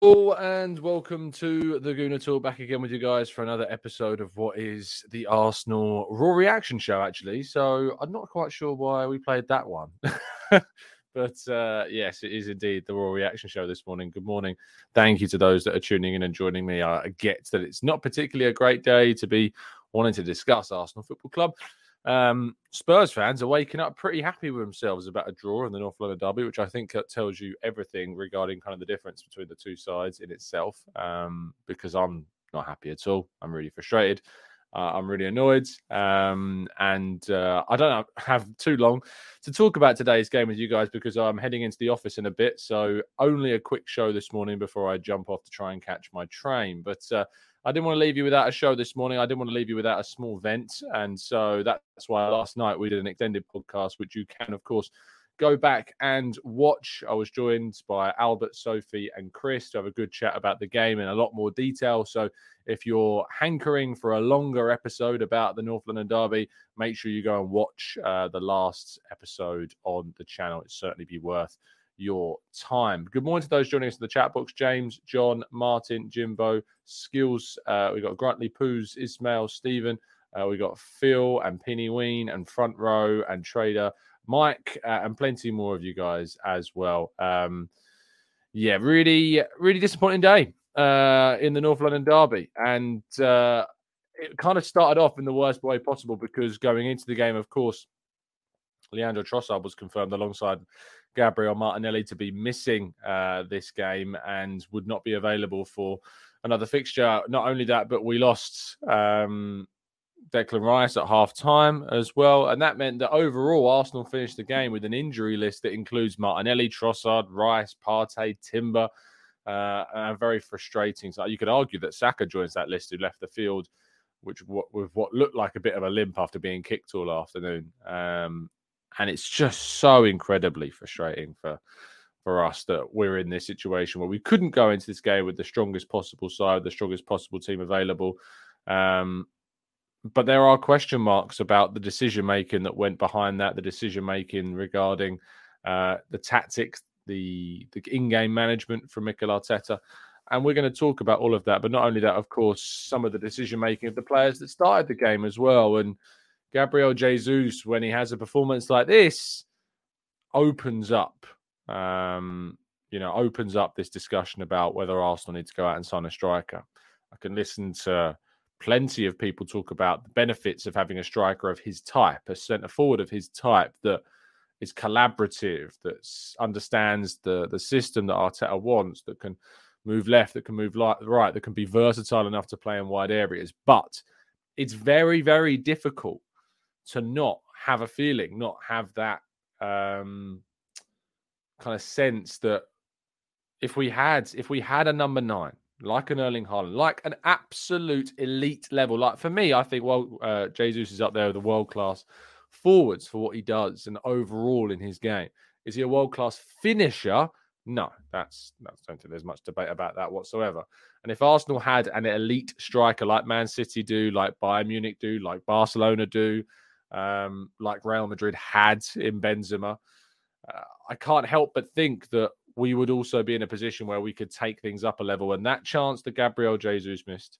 Hello and welcome to the Gooner Talk. Back again with you guys for another episode of what is the Arsenal Raw Reaction Show. Actually, so I'm not quite sure why we played that one, but uh, yes, it is indeed the Raw Reaction Show this morning. Good morning. Thank you to those that are tuning in and joining me. I get that it's not particularly a great day to be wanting to discuss Arsenal Football Club. Um, Spurs fans are waking up pretty happy with themselves about a draw in the North London Derby, which I think tells you everything regarding kind of the difference between the two sides in itself. Um, because I'm not happy at all. I'm really frustrated. Uh, I'm really annoyed. Um, and uh, I don't have too long to talk about today's game with you guys because I'm heading into the office in a bit. So only a quick show this morning before I jump off to try and catch my train. But uh, I didn't want to leave you without a show this morning. I didn't want to leave you without a small vent. And so that's why last night we did an extended podcast, which you can, of course, go back and watch. I was joined by Albert, Sophie, and Chris to have a good chat about the game in a lot more detail. So if you're hankering for a longer episode about the North London Derby, make sure you go and watch uh, the last episode on the channel. It'd certainly be worth your time. Good morning to those joining us in the chat box James, John, Martin, Jimbo, Skills. Uh, we've got Gruntley Poos, Ismail, Stephen. Uh, we've got Phil and Penny Ween and Front Row and Trader, Mike, uh, and plenty more of you guys as well. Um, yeah, really, really disappointing day uh, in the North London Derby. And uh, it kind of started off in the worst way possible because going into the game, of course, Leandro Trossard was confirmed alongside Gabriel Martinelli to be missing uh, this game and would not be available for another fixture. Not only that, but we lost um, Declan Rice at half time as well. And that meant that overall, Arsenal finished the game with an injury list that includes Martinelli, Trossard, Rice, Partey, Timber. Uh, and very frustrating. So you could argue that Saka joins that list who left the field, which with what looked like a bit of a limp after being kicked all afternoon. Um, and it's just so incredibly frustrating for for us that we're in this situation where we couldn't go into this game with the strongest possible side, the strongest possible team available. Um, but there are question marks about the decision making that went behind that, the decision making regarding uh, the tactics, the the in-game management from Mikel Arteta, and we're going to talk about all of that. But not only that, of course, some of the decision making of the players that started the game as well, and Gabriel Jesus, when he has a performance like this, opens up, um, you know, opens up this discussion about whether Arsenal need to go out and sign a striker. I can listen to plenty of people talk about the benefits of having a striker of his type, a centre forward of his type that is collaborative, that understands the the system that Arteta wants, that can move left, that can move right, that can be versatile enough to play in wide areas. But it's very, very difficult to not have a feeling, not have that um, kind of sense that if we had if we had a number nine like an Erling Haaland, like an absolute elite level. Like for me, I think well, uh, Jesus is up there with the world class forwards for what he does and overall in his game. Is he a world class finisher? No, that's, that's I don't think there's much debate about that whatsoever. And if Arsenal had an elite striker like Man City do, like Bayern Munich do, like Barcelona do, um, like Real Madrid had in Benzema, uh, I can't help but think that we would also be in a position where we could take things up a level. And that chance that Gabriel Jesus missed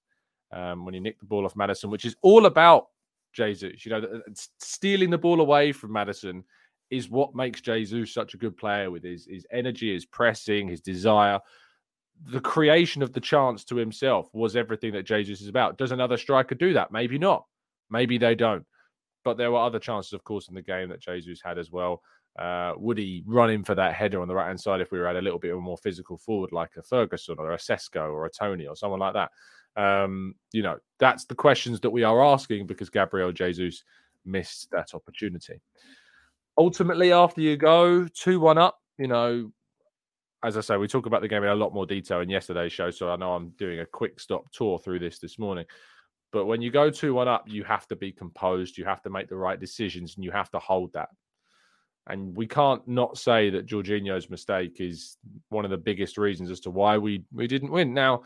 um, when he nicked the ball off Madison, which is all about Jesus, you know, stealing the ball away from Madison is what makes Jesus such a good player with his, his energy, his pressing, his desire. The creation of the chance to himself was everything that Jesus is about. Does another striker do that? Maybe not. Maybe they don't. But there were other chances, of course, in the game that Jesus had as well. Uh, would he run in for that header on the right hand side if we were at a little bit of a more physical forward, like a Ferguson or a Sesko or a Toney or someone like that? Um, you know, that's the questions that we are asking because Gabriel Jesus missed that opportunity ultimately, after you go 2 1 up, you know, as I say, we talk about the game in a lot more detail in yesterday's show. So I know I'm doing a quick stop tour through this this morning. But when you go 2 1 up, you have to be composed. You have to make the right decisions and you have to hold that. And we can't not say that Jorginho's mistake is one of the biggest reasons as to why we, we didn't win. Now,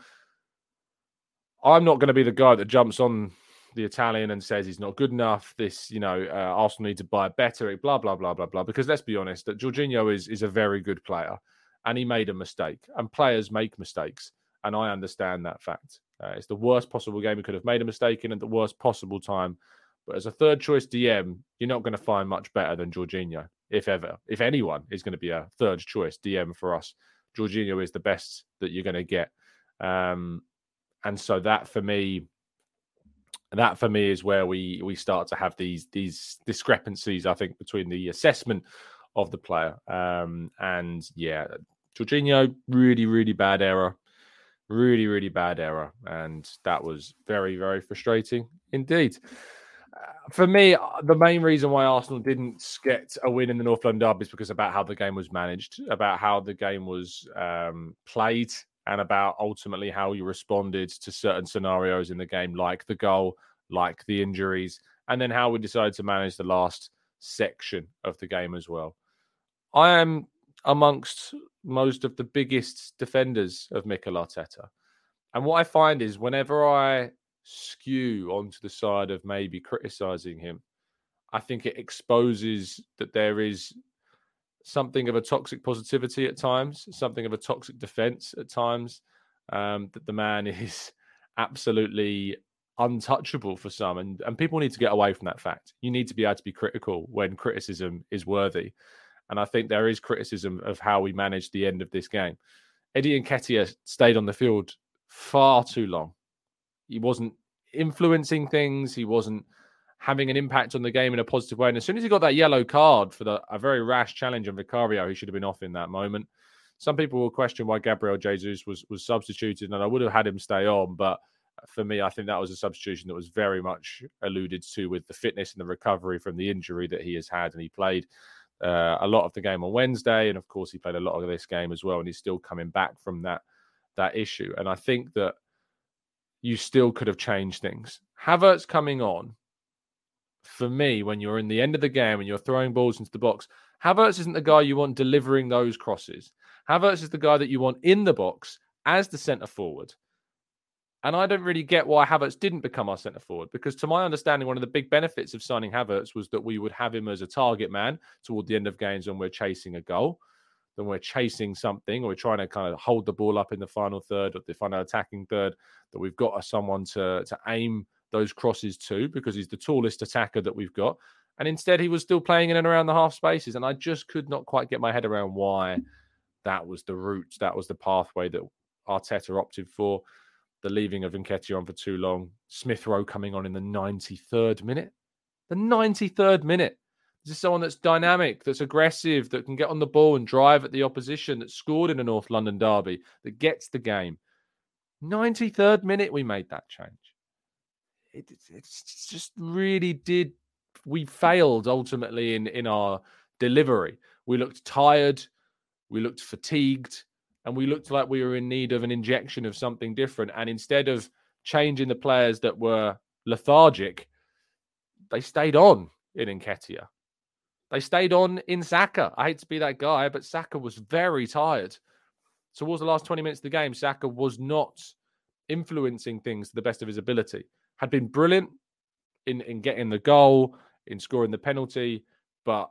I'm not going to be the guy that jumps on the Italian and says he's not good enough. This, you know, uh, Arsenal need to buy better. Blah blah blah blah blah. Because let's be honest, that Jorginho is is a very good player, and he made a mistake. And players make mistakes, and I understand that fact. Uh, it's the worst possible game he could have made a mistake in at the worst possible time. But as a third choice DM, you're not going to find much better than Jorginho, if ever. If anyone is going to be a third choice DM for us, Jorginho is the best that you're going to get. Um, and so that for me that for me is where we we start to have these these discrepancies. I think between the assessment of the player um, and yeah, Jorginho really really bad error, really really bad error, and that was very very frustrating indeed. Uh, for me, uh, the main reason why Arsenal didn't get a win in the North London Derby is because about how the game was managed, about how the game was um, played, and about ultimately how you responded to certain scenarios in the game, like the goal, like the injuries, and then how we decided to manage the last section of the game as well. I am amongst most of the biggest defenders of Mikel Arteta. And what I find is whenever I skew onto the side of maybe criticizing him, I think it exposes that there is something of a toxic positivity at times, something of a toxic defense at times. Um, that the man is absolutely untouchable for some, and and people need to get away from that fact. You need to be able to be critical when criticism is worthy, and I think there is criticism of how we managed the end of this game. Eddie and Nketiah stayed on the field far too long. He wasn't influencing things. He wasn't having an impact on the game in a positive way. And as soon as he got that yellow card for the, a very rash challenge on Vicario, he should have been off in that moment. Some people will question why Gabriel Jesus was was substituted, and I would have had him stay on. But for me, I think that was a substitution that was very much alluded to with the fitness and the recovery from the injury that he has had, and he played. Uh, a lot of the game on Wednesday, and of course he played a lot of this game as well, and he's still coming back from that that issue. And I think that you still could have changed things. Havertz coming on for me, when you're in the end of the game and you're throwing balls into the box, Havertz isn't the guy you want delivering those crosses. Havertz is the guy that you want in the box as the centre forward. And I don't really get why Havertz didn't become our centre forward because, to my understanding, one of the big benefits of signing Havertz was that we would have him as a target man toward the end of games when we're chasing a goal, then we're chasing something, or we're trying to kind of hold the ball up in the final third or the final attacking third. That we've got someone to to aim those crosses to because he's the tallest attacker that we've got. And instead, he was still playing in and around the half spaces. And I just could not quite get my head around why that was the route, that was the pathway that Arteta opted for. The leaving of Nketiah on for too long. Smith Rowe coming on in the 93rd minute. The 93rd minute. This is someone that's dynamic, that's aggressive, that can get on the ball and drive at the opposition, that scored in a North London derby, that gets the game. 93rd minute, we made that change it, it's just really did we failed ultimately in in our delivery. We looked tired, we looked fatigued, and we looked like we were in need of an injection of something different. And instead of changing the players that were lethargic, they stayed on in Nketiah. They stayed on in Saka. I hate to be that guy, but Saka was very tired. Towards the last 20 minutes of the game, Saka was not influencing things to the best of his ability. Had been brilliant in, in getting the goal, in scoring the penalty, but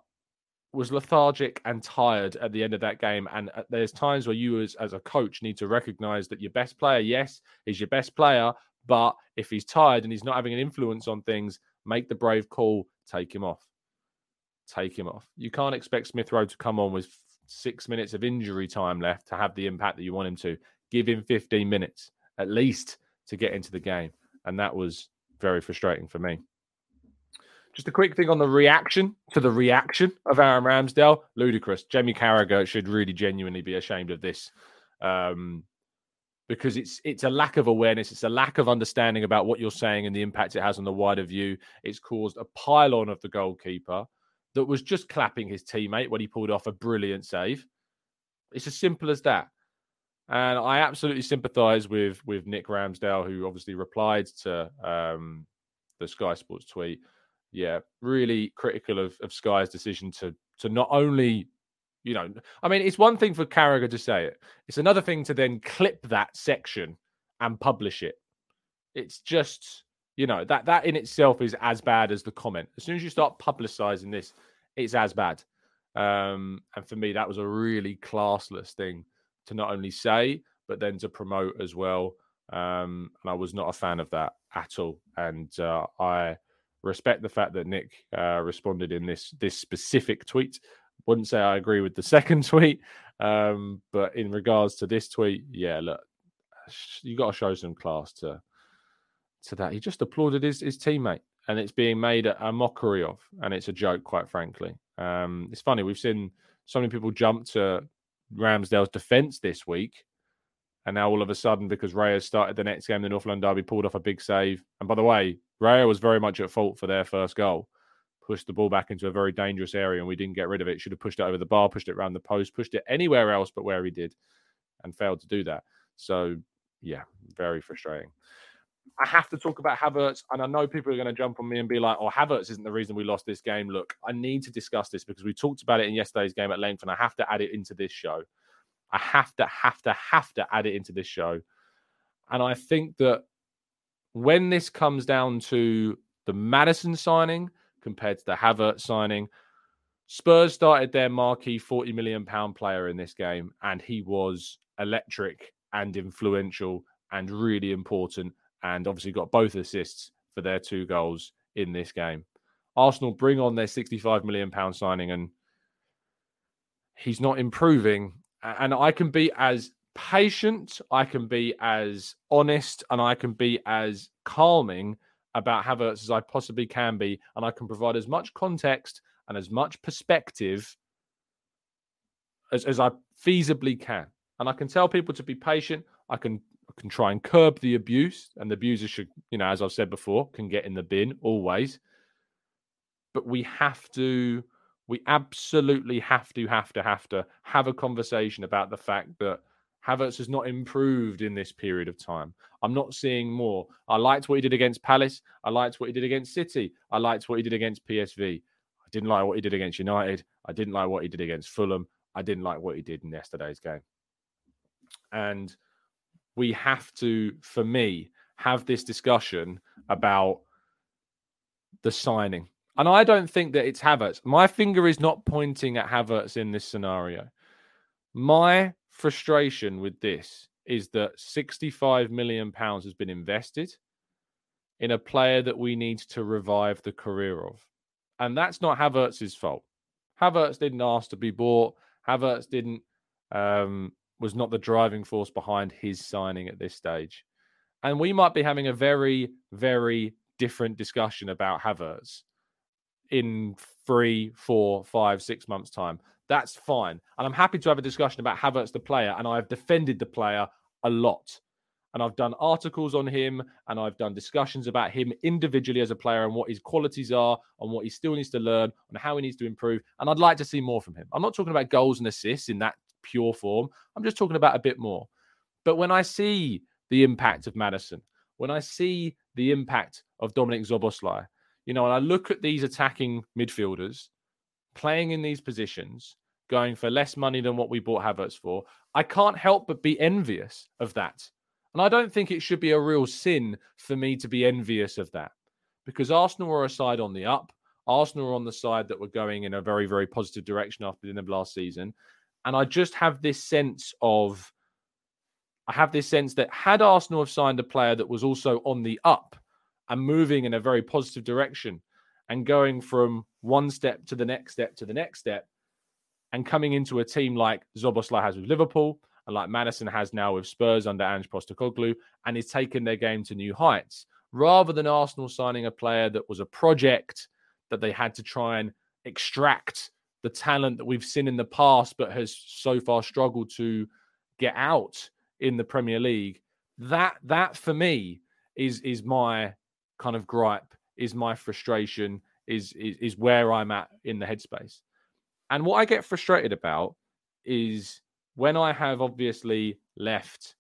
was lethargic and tired at the end of that game. And uh, there's times where you, as, as a coach, need to recognize that your best player, yes, is your best player. But if he's tired and he's not having an influence on things, make the brave call, take him off. Take him off. You can't expect Smith Rowe to come on with six minutes of injury time left to have the impact that you want him to. Give him 15 minutes at least to get into the game. And that was very frustrating for me. Just a quick thing on the reaction to the reaction of Aaron Ramsdale. Ludicrous. Jamie Carragher should really genuinely be ashamed of this. Um, because it's it's a lack of awareness, it's a lack of understanding about what you're saying and the impact it has on the wider view. It's caused a pile-on of the goalkeeper that was just clapping his teammate when he pulled off a brilliant save. It's as simple as that. And I absolutely sympathise with with Nick Ramsdale, who obviously replied to um, the Sky Sports tweet. Yeah, really critical of, of Sky's decision to to not only, you know, I mean, it's one thing for Carragher to say it. It's another thing to then clip that section and publish it. It's just, you know, that that in itself is as bad as the comment. As soon as you start publicizing this, it's as bad. Um, and for me, that was a really classless thing to not only say, but then to promote as well. Um, and I was not a fan of that at all. And uh, I respect the fact that Nick uh, responded in this this specific tweet. Wouldn't say I agree with the second tweet, um, but in regards to this tweet, yeah, look, you got to show some class to to that. He just applauded his his teammate, and it's being made a, mockery of, and it's a joke, quite frankly. Um, it's funny we've seen so many people jump to Ramsdale's defence this week. And now all of a sudden, because Raya started the next game, the North London Derby pulled off a big save. And by the way, Raya was very much at fault for their first goal. Pushed the ball back into a very dangerous area and we didn't get rid of it. Should have pushed it over the bar, pushed it around the post, pushed it anywhere else but where he did and failed to do that. So, yeah, very frustrating. I have to talk about Havertz, and I know people are going to jump on me and be like, "Oh, Havertz isn't the reason we lost this game." Look, I need to discuss this because we talked about it in yesterday's game at length, and I have to add it into this show. I have to, have to, have to add it into this show, and I think that when this comes down to the Madison signing compared to the Havertz signing, Spurs started their marquee forty million pound player in this game, and he was electric and influential and really important and obviously got both assists for their two goals in this game. Arsenal bring on their 65 million pound signing and he's not improving and I can be as patient, I can be as honest and I can be as calming about Havertz as I possibly can be and I can provide as much context and as much perspective as, as I feasibly can. And I can tell people to be patient. I can can try and curb the abuse, and the abuser should, you know, as I've said before, can get in the bin always. But we have to, we absolutely have to, have to, have to have a conversation about the fact that Havertz has not improved in this period of time. I'm not seeing more. I liked what he did against Palace. I liked what he did against City. I liked what he did against PSV. I didn't like what he did against United. I didn't like what he did against Fulham. I didn't like what he did in yesterday's game. And we have to, for me, have this discussion about the signing. And I don't think that it's Havertz. My finger is not pointing at Havertz in this scenario. My frustration with this is that 65 million pounds has been invested in a player that we need to revive the career of. And that's not Havertz's fault. Havertz didn't ask to be bought. Havertz didn't um, was not the driving force behind his signing at this stage. And we might be having a very, very different discussion about Havertz in three, four, five, six months' time. That's fine. And I'm happy to have a discussion about Havertz, the player. And I've defended the player a lot. and I've done articles on him and I've done discussions about him individually as a player and what his qualities are and what he still needs to learn and how he needs to improve. And I'd like to see more from him. I'm not talking about goals and assists in that pure form. I'm just talking about a bit more. But when I see the impact of Madison, when I see the impact of Dominic Szoboszlai, you know, and I look at these attacking midfielders playing in these positions, going for less money than what we bought Havertz for, I can't help but be envious of that. And I don't think it should be a real sin for me to be envious of that because Arsenal were a side on the up. Arsenal are on the side that were going in a very, very positive direction after the end of last season. And I just have this sense of, I have this sense that had Arsenal have signed a player that was also on the up and moving in a very positive direction and going from one step to the next step to the next step and coming into a team like Szoboszlai has with Liverpool and like Madison has now with Spurs under Ange Postecoglou and is taking their game to new heights rather than Arsenal signing a player that was a project that they had to try and extract the talent that we've seen in the past but has so far struggled to get out in the Premier League. That that for me is is my kind of gripe is my frustration is, is is where I'm at in the headspace and what I get frustrated about is when I have obviously left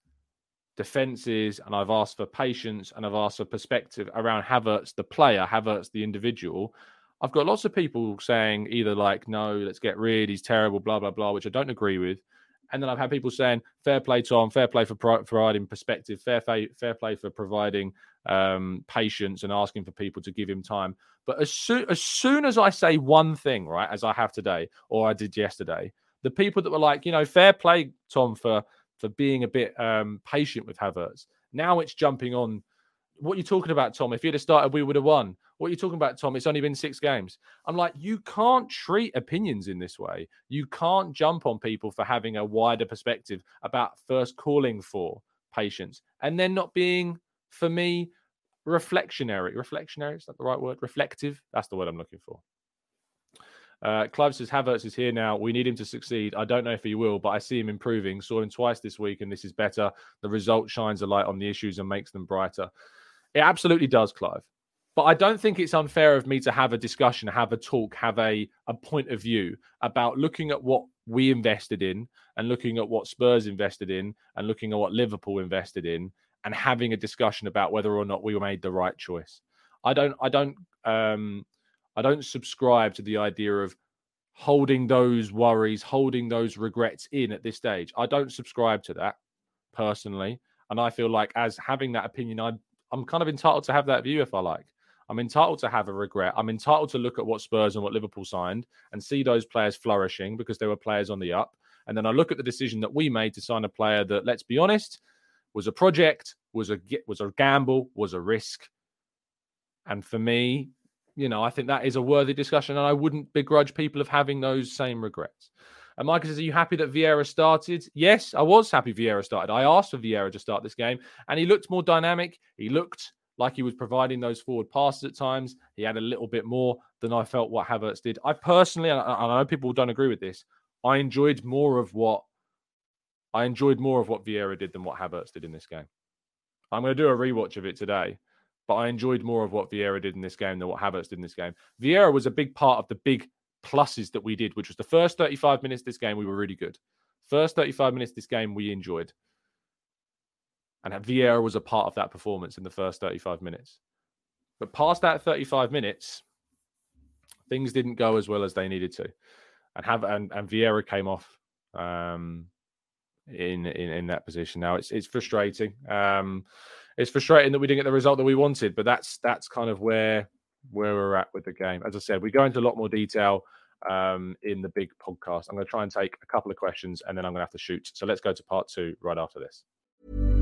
defenses and I've asked for patience and I've asked for perspective around Havertz, the player, Havertz, the individual, I've got lots of people saying either like, no, let's get rid, he's terrible, blah, blah, blah, which I don't agree with. And then I've had people saying, fair play, Tom, fair play for providing perspective, fair, fair, fair play for providing um, patience and asking for people to give him time. But as soon, as soon as I say one thing, right, as I have today or I did yesterday, the people that were like, you know, fair play, Tom, for for being a bit um, patient with Havertz. Now it's jumping on. What are you talking about, Tom? If you'd have started, we would have won. What are you talking about, Tom? It's only been six games. I'm like, you can't treat opinions in this way. You can't jump on people for having a wider perspective about first calling for patience and then not being, for me, reflectionary. Reflectionary, is that the right word? Reflective. That's the word I'm looking for. Uh, Clive says Havertz is here now. We need him to succeed. I don't know if he will, but I see him improving. Saw him twice this week, and this is better. The result shines a light on the issues and makes them brighter. It absolutely does, Clive. But I don't think it's unfair of me to have a discussion, have a talk, have a, a point of view about looking at what we invested in and looking at what Spurs invested in and looking at what Liverpool invested in and having a discussion about whether or not we made the right choice. I don't I don't um I don't subscribe to the idea of holding those worries, holding those regrets in at this stage. I don't subscribe to that personally. And I feel like as having that opinion, I, I'm kind of entitled to have that view if I like. I'm entitled to have a regret. I'm entitled to look at what Spurs and what Liverpool signed and see those players flourishing because they were players on the up. And then I look at the decision that we made to sign a player that, let's be honest, was a project, was a was a gamble, was a risk. And for me, you know, I think that is a worthy discussion, and I wouldn't begrudge people of having those same regrets. And Michael says, Are you happy that Vieira started? Yes, I was happy Vieira started. I asked for Vieira to start this game, and he looked more dynamic. He looked like he was providing those forward passes at times. He had a little bit more than I felt what Havertz did. I personally, and I know people don't agree with this, I enjoyed more of what I enjoyed more of what Vieira did than what Havertz did in this game. I'm going to do a rewatch of it today but I enjoyed more of what Vieira did in this game than what Havertz did in this game. Vieira was a big part of the big pluses that we did, which was the first 35 minutes this game, we were really good. First 35 minutes this game, we enjoyed. And Vieira was a part of that performance in the first 35 minutes. But past that 35 minutes, things didn't go as well as they needed to. And have and, and Vieira came off um, in, in in that position. Now it's it's frustrating. Um, it's frustrating that we didn't get the result that we wanted, but that's that's kind of where where we're at with the game. As I said, we go into a lot more detail um, in the big podcast. I'm going to try and take a couple of questions and then I'm going to have to shoot. So let's go to part two right after this.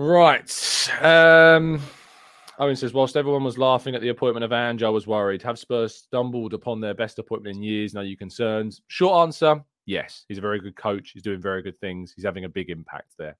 Right. Um, Owen says, whilst everyone was laughing at the appointment of Ange, I was worried. Have Spurs stumbled upon their best appointment in years? Now you concerns? Short answer: Yes. He's a very good coach. He's doing very good things. He's having a big impact there.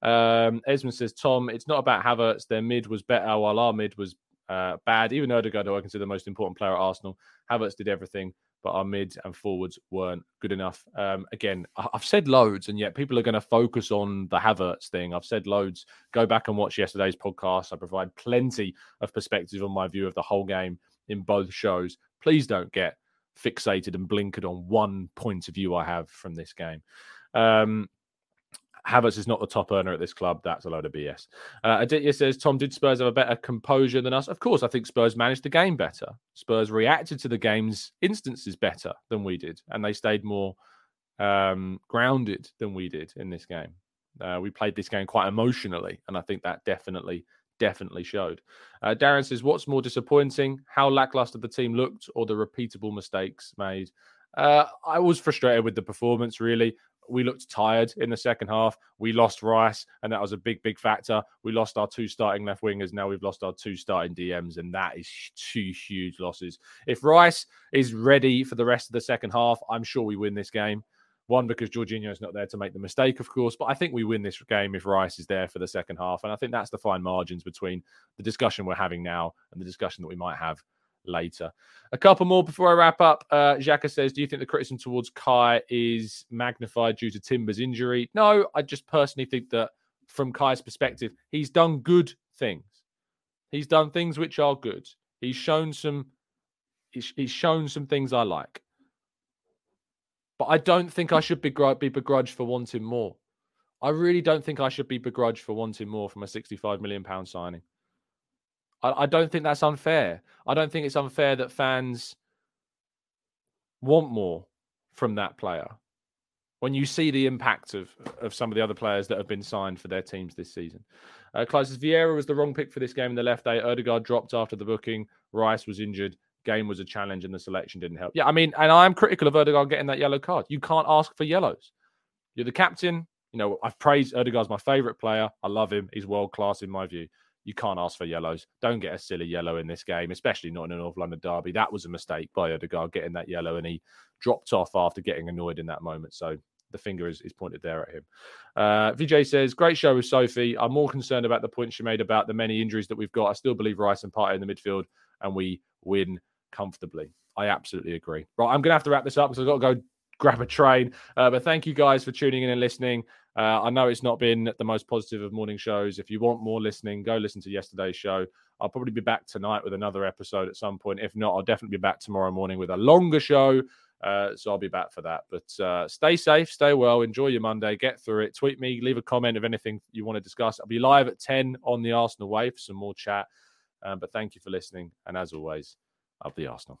Um, Esmond says, Tom, it's not about Havertz. Their mid was better, while our mid was uh, bad. Even Odegaard, who I consider the most important player at Arsenal, Havertz did everything, but our mid and forwards weren't good enough. Um, again, I've said loads, and yet people are going to focus on the Havertz thing. I've said loads. Go back and watch yesterday's podcast. I provide plenty of perspective on my view of the whole game in both shows. Please don't get fixated and blinkered on one point of view I have from this game. Um, Havertz is not the top earner at this club. That's a load of BS. Uh, Aditya says, Tom, did Spurs have a better composure than us? Of course, I think Spurs managed the game better. Spurs reacted to the game's instances better than we did, and they stayed more um, grounded than we did in this game. Uh, we played this game quite emotionally, and I think that definitely, definitely showed. Uh, Darren says, What's more disappointing, how lackluster the team looked or the repeatable mistakes made? Uh, I was frustrated with the performance, really we looked tired in the second half. We lost Rice, and that was a big, big factor. We lost our two starting left wingers. Now we've lost our two starting DMs, and that is two huge losses. If Rice is ready for the rest of the second half, I'm sure we win this game. One, because Jorginho's not there to make the mistake, of course, but I think we win this game if Rice is there for the second half. And I think that's the fine margins between the discussion we're having now and the discussion that we might have later. A couple more before I wrap up. Uh, Xhaka says, Do you think the criticism towards Kai is magnified due to Timber's injury? No, I just personally think that from Kai's perspective, he's done good things. He's done things which are good. He's shown some he's, he's shown some things I like. But I don't think I should be, be begrudged for wanting more. I really don't think I should be begrudged for wanting more from a 65 million pound signing. I, I don't think that's unfair. I don't think it's unfair that fans want more from that player when you see the impact of of some of the other players that have been signed for their teams this season. Uh, Clive says Vieira was the wrong pick for this game in the left day. Odegaard dropped after the booking. Rice was injured. Game was a challenge, and the selection didn't help. Yeah, I mean, and I'm critical of Odegaard getting that yellow card. You can't ask for yellows. You're the captain. You know, I've praised Odegaard's my favourite player. I love him. He's world class in my view. You can't ask for yellows. Don't get a silly yellow in this game, especially not in a North London derby. That was a mistake by Odegaard getting that yellow, and he dropped off after getting annoyed in that moment. So the finger is, is pointed there at him. Uh, Vijay says, Great show with Sophie. I'm more concerned about the point she made about the many injuries that we've got. I still believe Rice and Partey in the midfield, and we win comfortably. I absolutely agree. Right, I'm going to have to wrap this up because I've got to go grab a train. Uh, but thank you guys for tuning in and listening. Uh, I know it's not been the most positive of morning shows. If you want more listening, go listen to yesterday's show. I'll probably be back tonight with another episode at some point. If not, I'll definitely be back tomorrow morning with a longer show. Uh, so I'll be back for that. But uh, stay safe, stay well, enjoy your Monday, get through it. Tweet me, leave a comment of anything you want to discuss. I'll be live at 10 on the Arsenal Way for some more chat. Um, but thank you for listening. And as always, up the Arsenal.